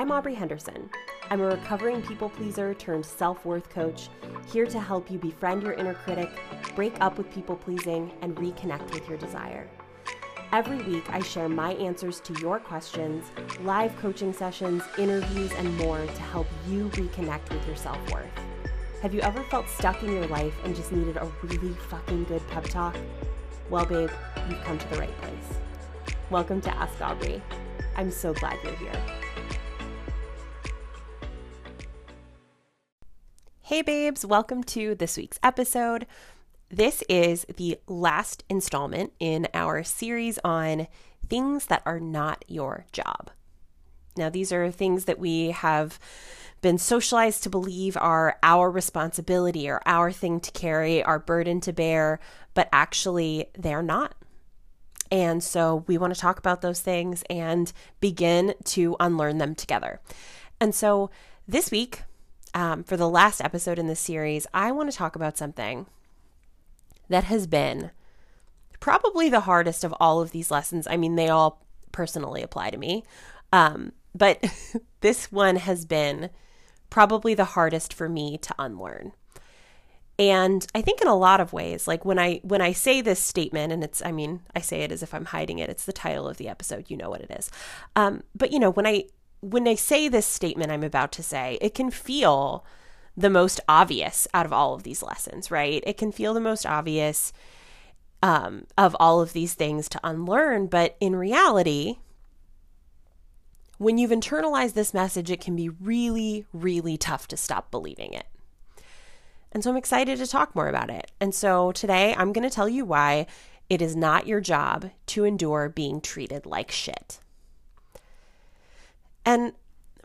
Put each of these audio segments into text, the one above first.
I'm Aubrey Henderson. I'm a recovering people pleaser turned self worth coach, here to help you befriend your inner critic, break up with people pleasing, and reconnect with your desire. Every week, I share my answers to your questions, live coaching sessions, interviews, and more to help you reconnect with your self worth. Have you ever felt stuck in your life and just needed a really fucking good pep talk? Well, babe, you've come to the right place. Welcome to Ask Aubrey. I'm so glad you're here. Hey, babes, welcome to this week's episode. This is the last installment in our series on things that are not your job. Now, these are things that we have been socialized to believe are our responsibility or our thing to carry, our burden to bear, but actually they're not. And so we want to talk about those things and begin to unlearn them together. And so this week, um, for the last episode in this series, I want to talk about something that has been probably the hardest of all of these lessons. I mean, they all personally apply to me. Um, but this one has been probably the hardest for me to unlearn. And I think in a lot of ways, like when I when I say this statement, and it's I mean I say it as if I'm hiding it. It's the title of the episode. You know what it is. Um, but you know when I when I say this statement I'm about to say, it can feel the most obvious out of all of these lessons, right? It can feel the most obvious um, of all of these things to unlearn, but in reality, when you've internalized this message, it can be really, really tough to stop believing it. And so I'm excited to talk more about it. And so today I'm going to tell you why it is not your job to endure being treated like shit. And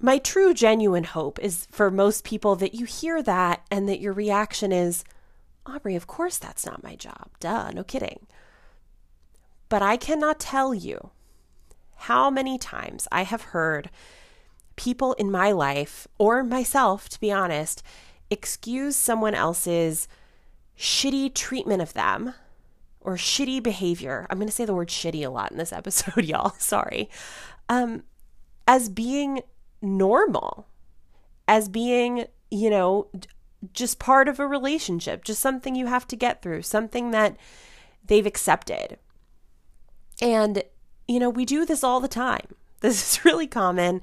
my true, genuine hope is for most people that you hear that and that your reaction is, Aubrey, of course that's not my job. Duh, no kidding. But I cannot tell you how many times I have heard people in my life, or myself, to be honest, excuse someone else's shitty treatment of them or shitty behavior. I'm going to say the word shitty a lot in this episode, y'all. Sorry. Um, as being normal, as being, you know, just part of a relationship, just something you have to get through, something that they've accepted. And, you know, we do this all the time. This is really common.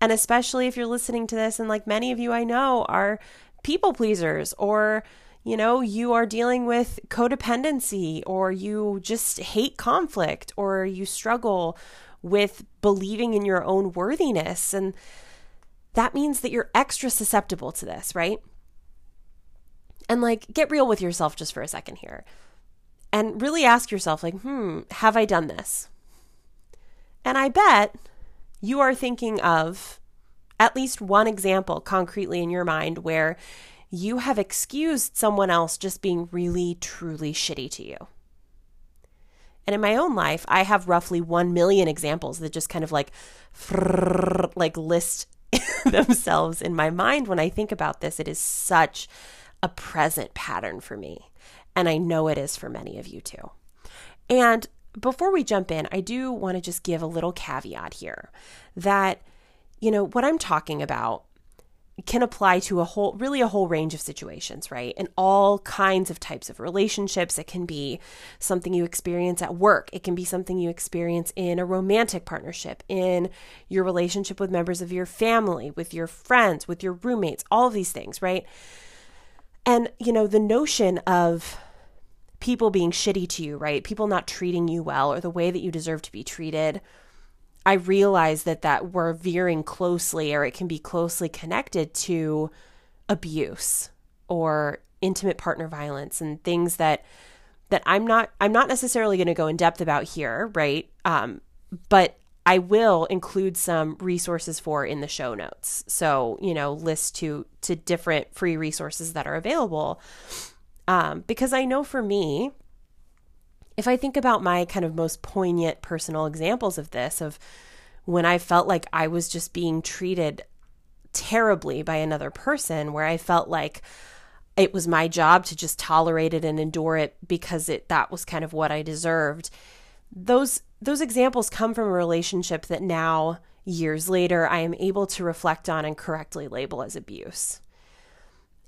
And especially if you're listening to this, and like many of you I know are people pleasers, or, you know, you are dealing with codependency, or you just hate conflict, or you struggle with believing in your own worthiness. And that means that you're extra susceptible to this, right? And like, get real with yourself just for a second here. And really ask yourself, like, hmm, have I done this? And I bet you are thinking of at least one example concretely in your mind where you have excused someone else just being really, truly shitty to you. And in my own life, I have roughly 1 million examples that just kind of like like list themselves in my mind when I think about this. It is such a present pattern for me. And I know it is for many of you too. And before we jump in, I do want to just give a little caveat here that, you know, what I'm talking about can apply to a whole really a whole range of situations right? And all kinds of types of relationships. It can be something you experience at work. It can be something you experience in a romantic partnership in your relationship with members of your family with your friends with your roommates all of these things right? And you know the notion of people being shitty to you right? People not treating you well or the way that you deserve to be treated I realize that that we're veering closely or it can be closely connected to abuse or intimate partner violence and things that that I'm not I'm not necessarily going to go in depth about here, right? Um, but I will include some resources for in the show notes. So, you know, list to to different free resources that are available. Um, because I know for me, if I think about my kind of most poignant personal examples of this, of when I felt like I was just being treated terribly by another person, where I felt like it was my job to just tolerate it and endure it because it that was kind of what I deserved. Those those examples come from a relationship that now years later I am able to reflect on and correctly label as abuse.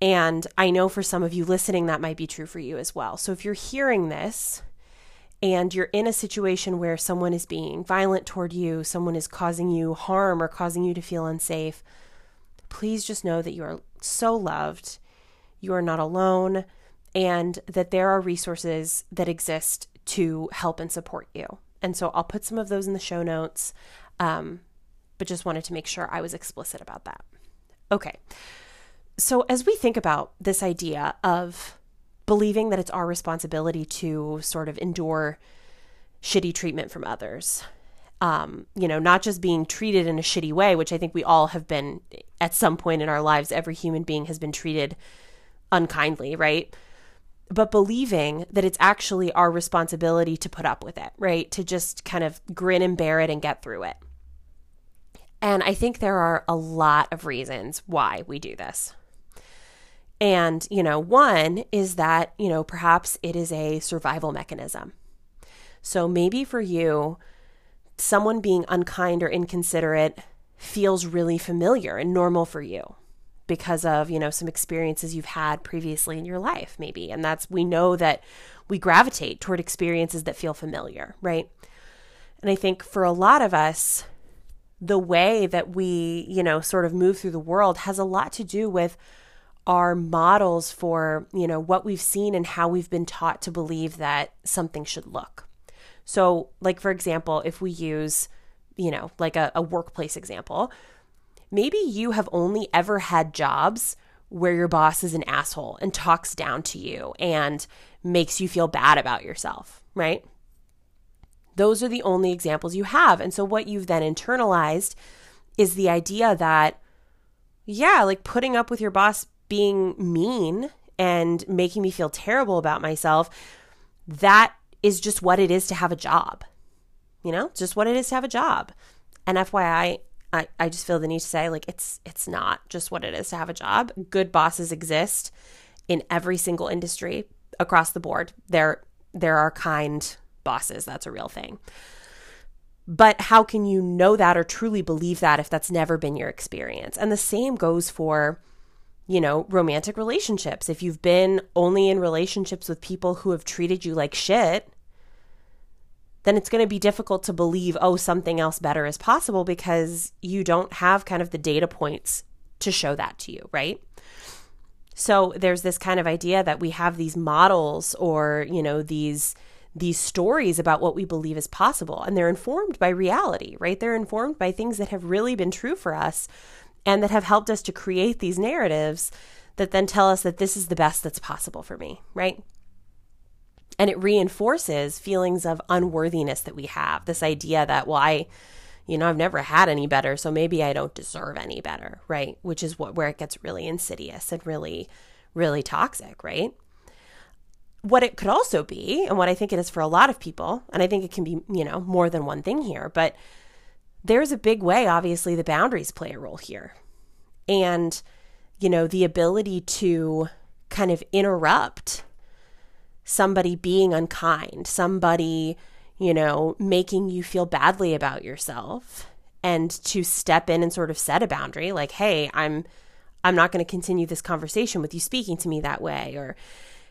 And I know for some of you listening, that might be true for you as well. So if you're hearing this and you're in a situation where someone is being violent toward you, someone is causing you harm or causing you to feel unsafe, please just know that you are so loved. You are not alone, and that there are resources that exist to help and support you. And so I'll put some of those in the show notes, um, but just wanted to make sure I was explicit about that. Okay. So, as we think about this idea of believing that it's our responsibility to sort of endure shitty treatment from others, um, you know, not just being treated in a shitty way, which I think we all have been at some point in our lives, every human being has been treated unkindly, right? But believing that it's actually our responsibility to put up with it, right? To just kind of grin and bear it and get through it. And I think there are a lot of reasons why we do this. And, you know, one is that, you know, perhaps it is a survival mechanism. So maybe for you, someone being unkind or inconsiderate feels really familiar and normal for you because of, you know, some experiences you've had previously in your life, maybe. And that's, we know that we gravitate toward experiences that feel familiar, right? And I think for a lot of us, the way that we, you know, sort of move through the world has a lot to do with are models for, you know, what we've seen and how we've been taught to believe that something should look. So, like for example, if we use, you know, like a, a workplace example, maybe you have only ever had jobs where your boss is an asshole and talks down to you and makes you feel bad about yourself, right? Those are the only examples you have. And so, what you've then internalized is the idea that, yeah, like putting up with your boss being mean and making me feel terrible about myself, that is just what it is to have a job. You know, just what it is to have a job. And FYI, I, I just feel the need to say like it's it's not just what it is to have a job. Good bosses exist in every single industry across the board. There there are kind bosses. That's a real thing. But how can you know that or truly believe that if that's never been your experience? And the same goes for you know, romantic relationships. If you've been only in relationships with people who have treated you like shit, then it's going to be difficult to believe, oh, something else better is possible because you don't have kind of the data points to show that to you, right? So there's this kind of idea that we have these models or, you know, these these stories about what we believe is possible and they're informed by reality, right? They're informed by things that have really been true for us and that have helped us to create these narratives that then tell us that this is the best that's possible for me, right? And it reinforces feelings of unworthiness that we have. This idea that, well, I, you know, I've never had any better, so maybe I don't deserve any better, right? Which is what where it gets really insidious and really, really toxic, right? What it could also be, and what I think it is for a lot of people, and I think it can be, you know, more than one thing here, but there's a big way, obviously, the boundaries play a role here. And, you know, the ability to kind of interrupt somebody being unkind, somebody, you know, making you feel badly about yourself and to step in and sort of set a boundary like, "Hey, I'm I'm not going to continue this conversation with you speaking to me that way," or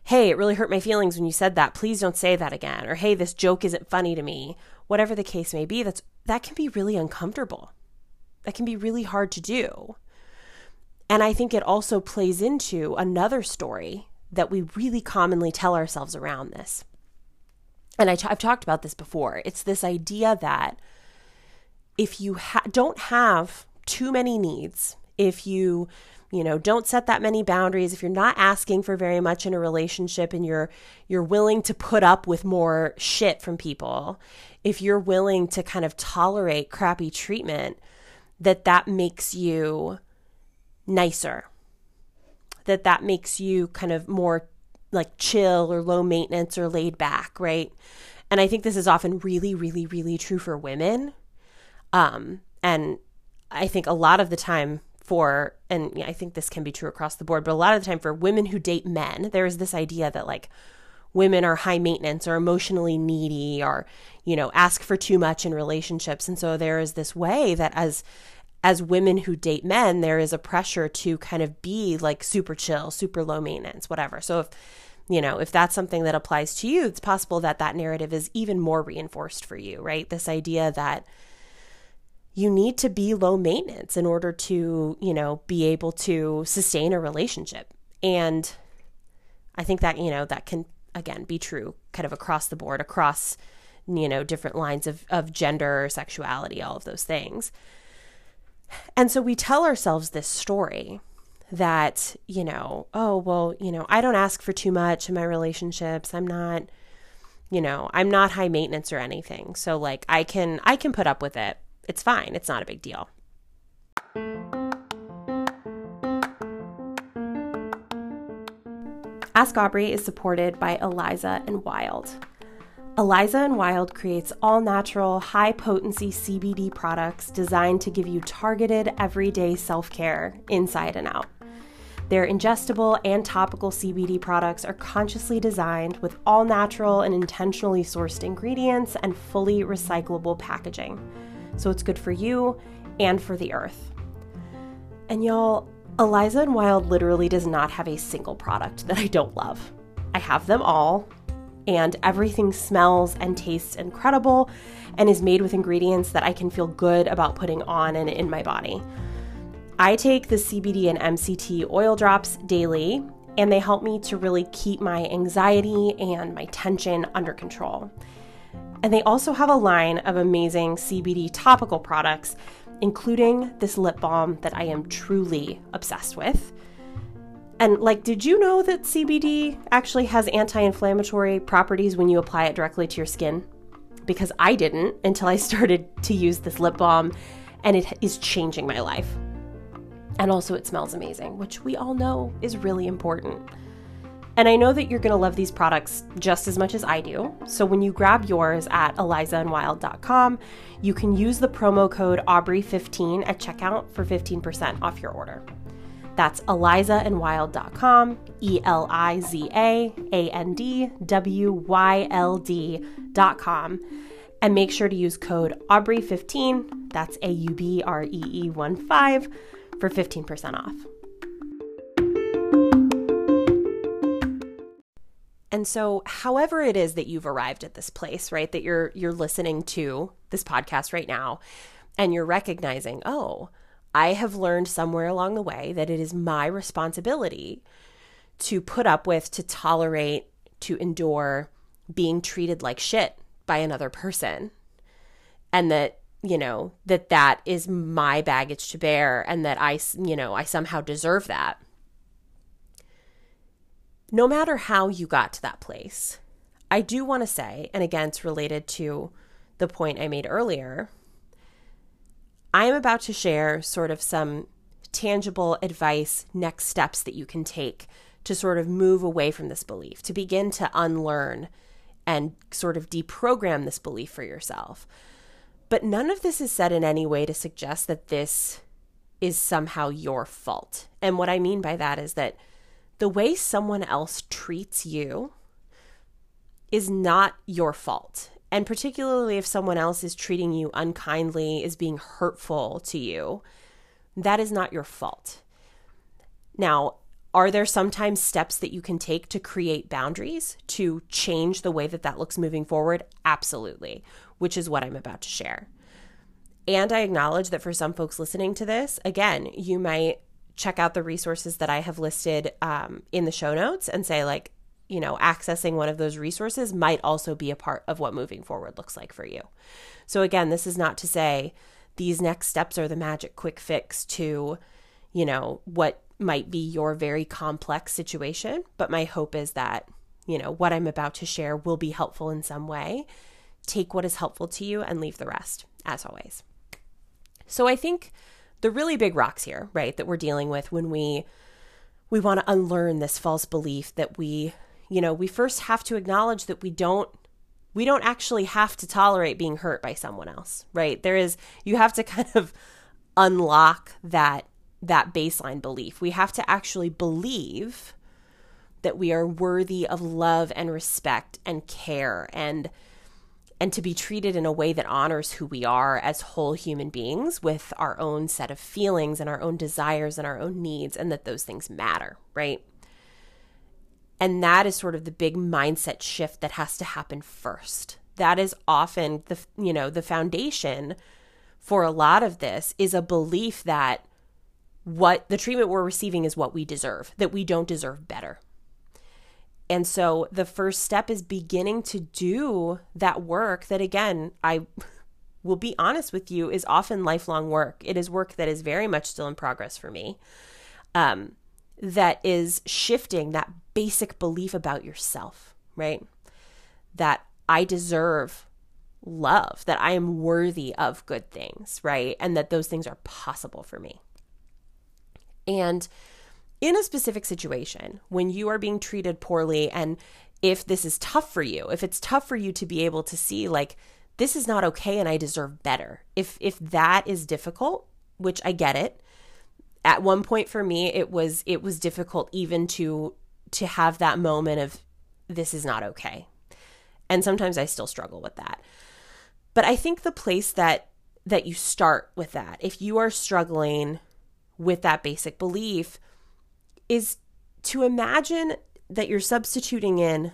"Hey, it really hurt my feelings when you said that. Please don't say that again." Or, "Hey, this joke isn't funny to me." Whatever the case may be, that's that can be really uncomfortable. That can be really hard to do. And I think it also plays into another story that we really commonly tell ourselves around this. And i t- I've talked about this before. It's this idea that if you ha- don't have too many needs, if you you know don't set that many boundaries. If you're not asking for very much in a relationship and you're you're willing to put up with more shit from people if you're willing to kind of tolerate crappy treatment that that makes you nicer. That that makes you kind of more like chill or low maintenance or laid back right? And i think this is often really really really true for women. Um and i think a lot of the time for and I think this can be true across the board, but a lot of the time for women who date men, there is this idea that like women are high maintenance or emotionally needy or, you know, ask for too much in relationships. And so there is this way that as as women who date men, there is a pressure to kind of be like super chill, super low maintenance, whatever. So if you know, if that's something that applies to you, it's possible that that narrative is even more reinforced for you, right? This idea that you need to be low maintenance in order to, you know, be able to sustain a relationship. And I think that, you know, that can again be true kind of across the board, across, you know, different lines of, of gender, sexuality, all of those things. And so we tell ourselves this story that, you know, oh, well, you know, I don't ask for too much in my relationships. I'm not, you know, I'm not high maintenance or anything. So like I can I can put up with it. It's fine. It's not a big deal. Ask Aubrey is supported by Eliza and Wyld. Eliza and Wyld creates all natural, high potency CBD products designed to give you targeted, everyday self care inside and out. Their ingestible and topical CBD products are consciously designed with all natural and intentionally sourced ingredients and fully recyclable packaging. So it's good for you and for the earth. And y'all, Eliza and Wyld literally does not have a single product that I don't love. I have them all, and everything smells and tastes incredible and is made with ingredients that I can feel good about putting on and in my body. I take the CBD and MCT oil drops daily, and they help me to really keep my anxiety and my tension under control. And they also have a line of amazing CBD topical products, including this lip balm that I am truly obsessed with. And, like, did you know that CBD actually has anti inflammatory properties when you apply it directly to your skin? Because I didn't until I started to use this lip balm, and it is changing my life. And also, it smells amazing, which we all know is really important. And I know that you're going to love these products just as much as I do. So when you grab yours at elizaandwyld.com, you can use the promo code Aubree15 at checkout for 15% off your order. That's elizaandwyld.com, E L I Z A A N D W Y L D.com. And make sure to use code Aubree15, that's A U B R E E 1 5 for 15% off. And so however it is that you've arrived at this place, right? That you're you're listening to this podcast right now and you're recognizing, "Oh, I have learned somewhere along the way that it is my responsibility to put up with, to tolerate, to endure being treated like shit by another person." And that you know, that that is my baggage to bear and that I, you know, I somehow deserve that. No matter how you got to that place, I do want to say, and again, it's related to the point I made earlier, I am about to share sort of some tangible advice, next steps that you can take to sort of move away from this belief, to begin to unlearn and sort of deprogram this belief for yourself. But none of this is said in any way to suggest that this is somehow your fault. And what I mean by that is that the way someone else treats you is not your fault. And particularly if someone else is treating you unkindly, is being hurtful to you, that is not your fault. Now, are there sometimes steps that you can take to create boundaries to change the way that that looks moving forward? Absolutely which is what I'm about to share. And I acknowledge that for some folks listening to this, again, you might check out the resources that I have listed um, in the show notes and say, like, you know, accessing one of those resources might also be a part of what moving forward looks like for you. So, again, this is not to say these next steps are the magic quick fix to, you know, what might be your very complex situation. But my hope is that, you know, what I'm about to share will be helpful in some way take what is helpful to you and leave the rest, as always. So I think the really big rocks here, right, that we're dealing with when we we want to unlearn this false belief that we, you know, we first have to acknowledge that we don't we don't actually have to tolerate being hurt by someone else, right? There is you have to kind of unlock that that baseline belief. We have to actually believe that we are worthy of love and respect and care and and to be treated in a way that honors who we are as whole human beings with our own set of feelings and our own desires and our own needs and that those things matter, right? And that is sort of the big mindset shift that has to happen first. That is often the you know, the foundation for a lot of this is a belief that what the treatment we're receiving is what we deserve, that we don't deserve better. And so the first step is beginning to do that work that, again, I will be honest with you, is often lifelong work. It is work that is very much still in progress for me. Um, that is shifting that basic belief about yourself, right? That I deserve love, that I am worthy of good things, right? And that those things are possible for me. And in a specific situation, when you are being treated poorly, and if this is tough for you, if it's tough for you to be able to see, like, this is not okay and I deserve better, if, if that is difficult, which I get it, at one point for me it was it was difficult even to to have that moment of this is not okay. And sometimes i still struggle with that. But i think the place that that you start with that if you are struggling with that basic belief is to imagine that you're substituting in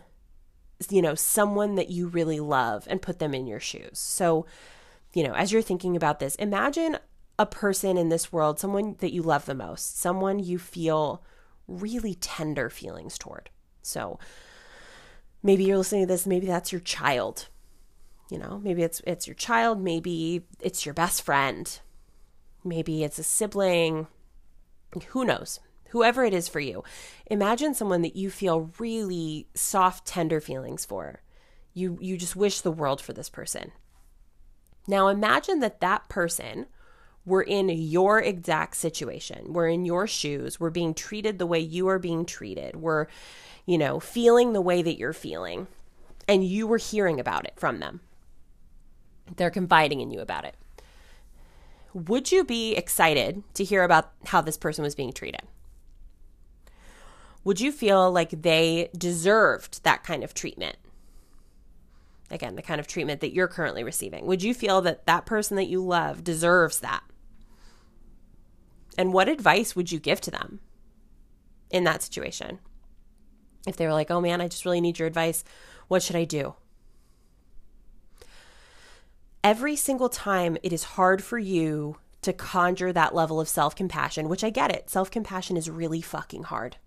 you know someone that you really love and put them in your shoes. So you know as you're thinking about this imagine a person in this world someone that you love the most someone you feel really tender feelings toward. So maybe you're listening to this maybe that's your child you know maybe it's it's your child maybe it's your best friend maybe it's a sibling who knows whoever it is for you. Imagine someone that you feel really soft, tender feelings for. You you just wish the world for this person. Now imagine that that person were in your exact situation. We're in your shoes. We're being treated the way you are being treated. We're, you know, feeling the way that you're feeling. And you were hearing about it from them. They're confiding in you about it. Would you be excited to hear about how this person was being treated? Would you feel like they deserved that kind of treatment? Again, the kind of treatment that you're currently receiving. Would you feel that that person that you love deserves that? And what advice would you give to them in that situation? If they were like, oh man, I just really need your advice, what should I do? Every single time it is hard for you to conjure that level of self compassion, which I get it. Self compassion is really fucking hard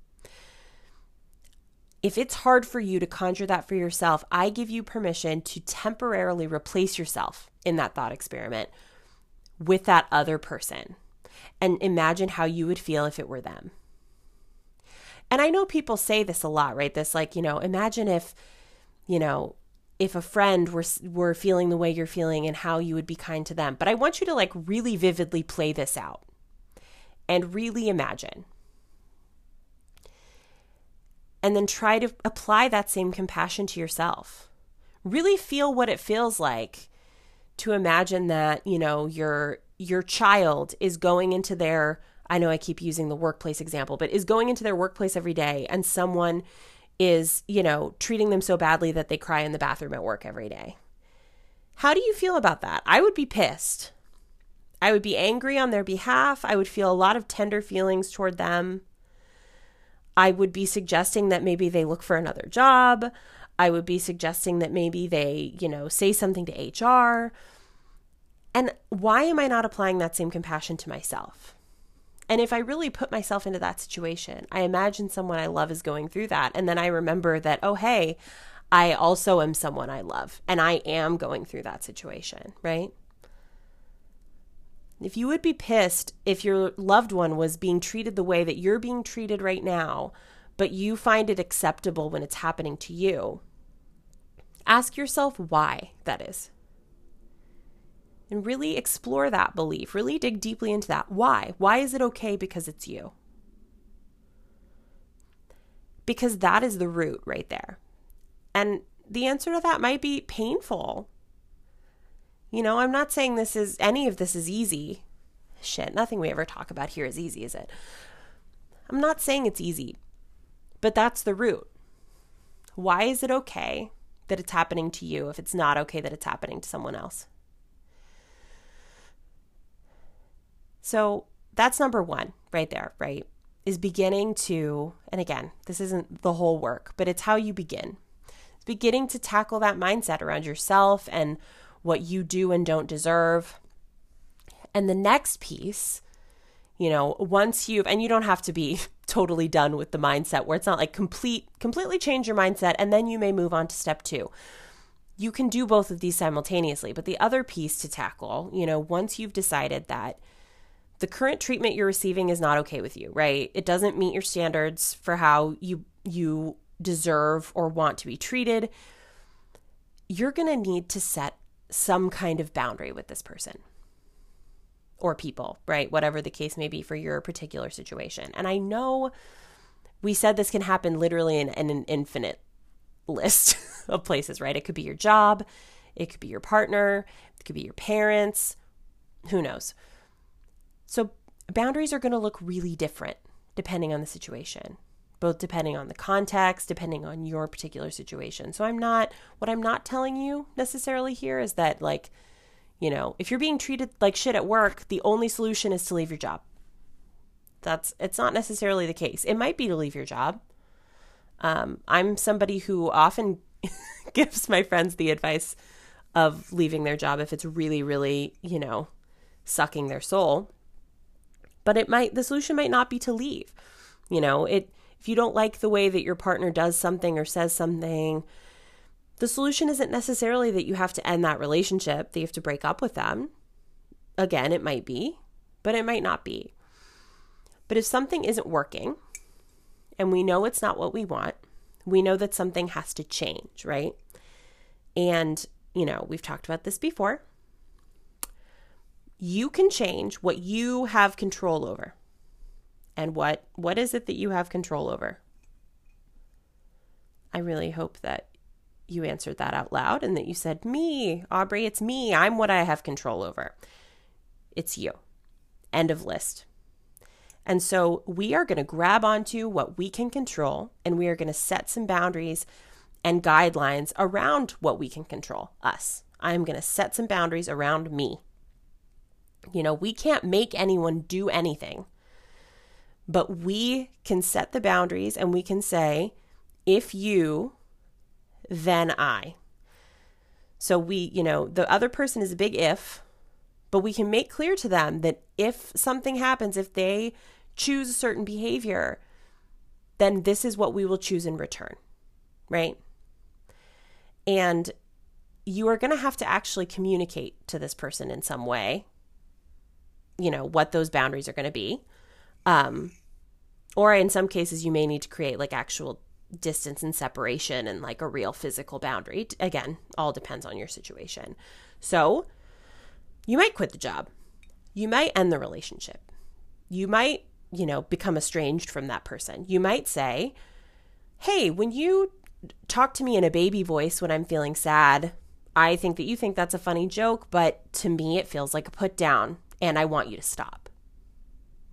if it's hard for you to conjure that for yourself, I give you permission to temporarily replace yourself in that thought experiment with that other person and imagine how you would feel if it were them. And I know people say this a lot, right? This like, you know, imagine if, you know, if a friend were were feeling the way you're feeling and how you would be kind to them. But I want you to like really vividly play this out and really imagine and then try to apply that same compassion to yourself. Really feel what it feels like to imagine that, you know, your your child is going into their I know I keep using the workplace example, but is going into their workplace every day and someone is, you know, treating them so badly that they cry in the bathroom at work every day. How do you feel about that? I would be pissed. I would be angry on their behalf. I would feel a lot of tender feelings toward them. I would be suggesting that maybe they look for another job. I would be suggesting that maybe they, you know, say something to HR. And why am I not applying that same compassion to myself? And if I really put myself into that situation, I imagine someone I love is going through that. And then I remember that, oh, hey, I also am someone I love and I am going through that situation, right? If you would be pissed if your loved one was being treated the way that you're being treated right now, but you find it acceptable when it's happening to you, ask yourself why that is. And really explore that belief, really dig deeply into that. Why? Why is it okay because it's you? Because that is the root right there. And the answer to that might be painful. You know, I'm not saying this is any of this is easy. Shit, nothing we ever talk about here is easy, is it? I'm not saying it's easy. But that's the root. Why is it okay that it's happening to you if it's not okay that it's happening to someone else? So that's number one right there, right? Is beginning to, and again, this isn't the whole work, but it's how you begin. It's beginning to tackle that mindset around yourself and what you do and don't deserve. And the next piece, you know, once you've, and you don't have to be totally done with the mindset where it's not like complete, completely change your mindset and then you may move on to step two. You can do both of these simultaneously. But the other piece to tackle, you know, once you've decided that the current treatment you're receiving is not okay with you, right? It doesn't meet your standards for how you you deserve or want to be treated. You're going to need to set some kind of boundary with this person or people, right? Whatever the case may be for your particular situation. And I know we said this can happen literally in, in an infinite list of places, right? It could be your job, it could be your partner, it could be your parents, who knows. So boundaries are going to look really different depending on the situation, both depending on the context, depending on your particular situation. So I'm not, what I'm not telling you necessarily here is that, like, you know, if you're being treated like shit at work, the only solution is to leave your job. That's, it's not necessarily the case. It might be to leave your job. Um, I'm somebody who often gives my friends the advice of leaving their job if it's really, really, you know, sucking their soul but it might the solution might not be to leave you know it if you don't like the way that your partner does something or says something the solution isn't necessarily that you have to end that relationship that you have to break up with them. Again it might be but it might not be. But if something isn't working and we know it's not what we want we know that something has to change right? And you know we've talked about this before. You can change what you have control over. And what what is it that you have control over? I really hope that you answered that out loud and that you said, "Me, Aubrey, it's me. I'm what I have control over." It's you. End of list. And so we are going to grab onto what we can control and we are going to set some boundaries and guidelines around what we can control, us. I'm going to set some boundaries around me you know, we can't make anyone do anything, but we can set the boundaries and we can say, if you, then I. So we, you know, the other person is a big if, but we can make clear to them that if something happens, if they choose a certain behavior, then this is what we will choose in return, right? And you are going to have to actually communicate to this person in some way you know what those boundaries are going to be um or in some cases you may need to create like actual distance and separation and like a real physical boundary. Again all depends on your situation. So you might quit the job. You might end the relationship. You might you know become estranged from that person. You might say hey when you talk to me in a baby voice when i'm feeling sad i think that you think that's a funny joke but to me it feels like a put down and I want you to stop.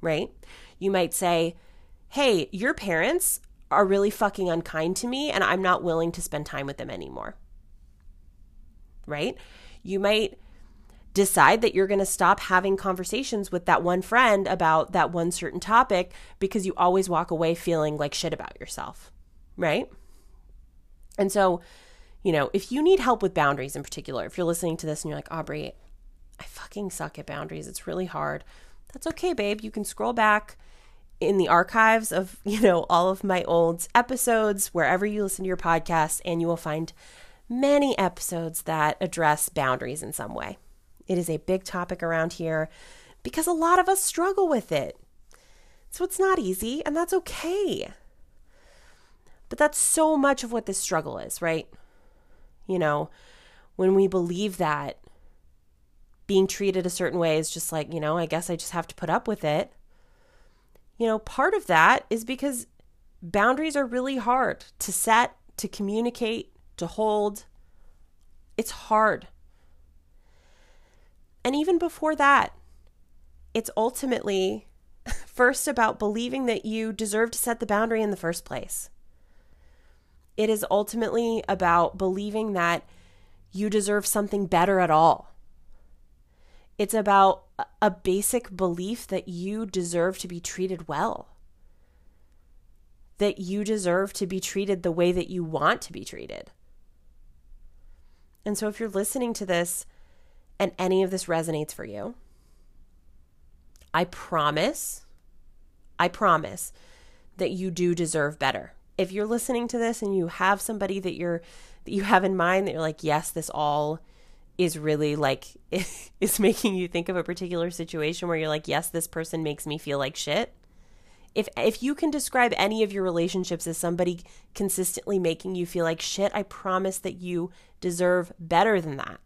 Right? You might say, hey, your parents are really fucking unkind to me and I'm not willing to spend time with them anymore. Right? You might decide that you're going to stop having conversations with that one friend about that one certain topic because you always walk away feeling like shit about yourself. Right? And so, you know, if you need help with boundaries in particular, if you're listening to this and you're like, Aubrey, I fucking suck at boundaries. It's really hard. That's okay, babe. You can scroll back in the archives of, you know, all of my old episodes wherever you listen to your podcast and you will find many episodes that address boundaries in some way. It is a big topic around here because a lot of us struggle with it. So it's not easy and that's okay. But that's so much of what this struggle is, right? You know, when we believe that being treated a certain way is just like, you know, I guess I just have to put up with it. You know, part of that is because boundaries are really hard to set, to communicate, to hold. It's hard. And even before that, it's ultimately first about believing that you deserve to set the boundary in the first place. It is ultimately about believing that you deserve something better at all. It's about a basic belief that you deserve to be treated well, that you deserve to be treated the way that you want to be treated. And so, if you're listening to this and any of this resonates for you, I promise, I promise that you do deserve better. If you're listening to this and you have somebody that you're that you have in mind that you're like, yes, this all is really like is making you think of a particular situation where you're like, yes, this person makes me feel like shit. If if you can describe any of your relationships as somebody consistently making you feel like shit, I promise that you deserve better than that.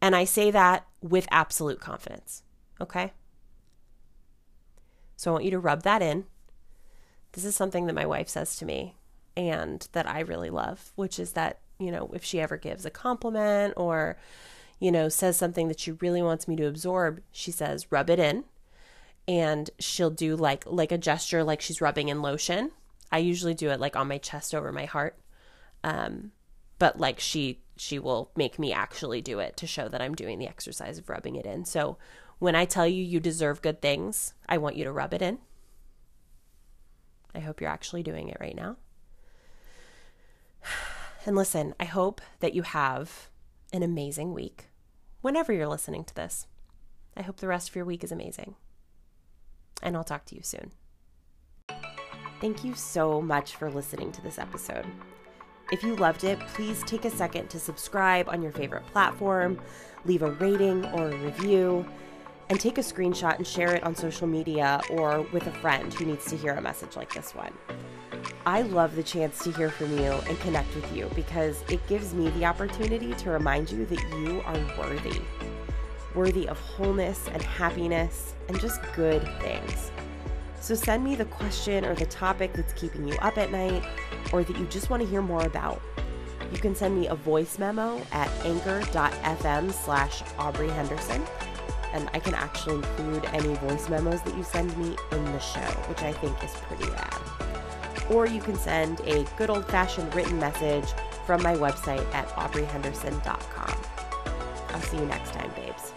And I say that with absolute confidence. Okay? So I want you to rub that in. This is something that my wife says to me and that I really love, which is that, you know, if she ever gives a compliment or, you know, says something that she really wants me to absorb, she says, rub it in. And she'll do like like a gesture like she's rubbing in lotion. I usually do it like on my chest over my heart. Um, but like she she will make me actually do it to show that I'm doing the exercise of rubbing it in. So when I tell you you deserve good things, I want you to rub it in. I hope you're actually doing it right now. And listen, I hope that you have an amazing week whenever you're listening to this. I hope the rest of your week is amazing. And I'll talk to you soon. Thank you so much for listening to this episode. If you loved it, please take a second to subscribe on your favorite platform, leave a rating or a review and take a screenshot and share it on social media or with a friend who needs to hear a message like this one. I love the chance to hear from you and connect with you because it gives me the opportunity to remind you that you are worthy. Worthy of wholeness and happiness and just good things. So send me the question or the topic that's keeping you up at night or that you just want to hear more about. You can send me a voice memo at anchor.fm slash Aubrey Henderson and I can actually include any voice memos that you send me in the show, which I think is pretty rad. Or you can send a good old fashioned written message from my website at aubreyhenderson.com. I'll see you next time, babes.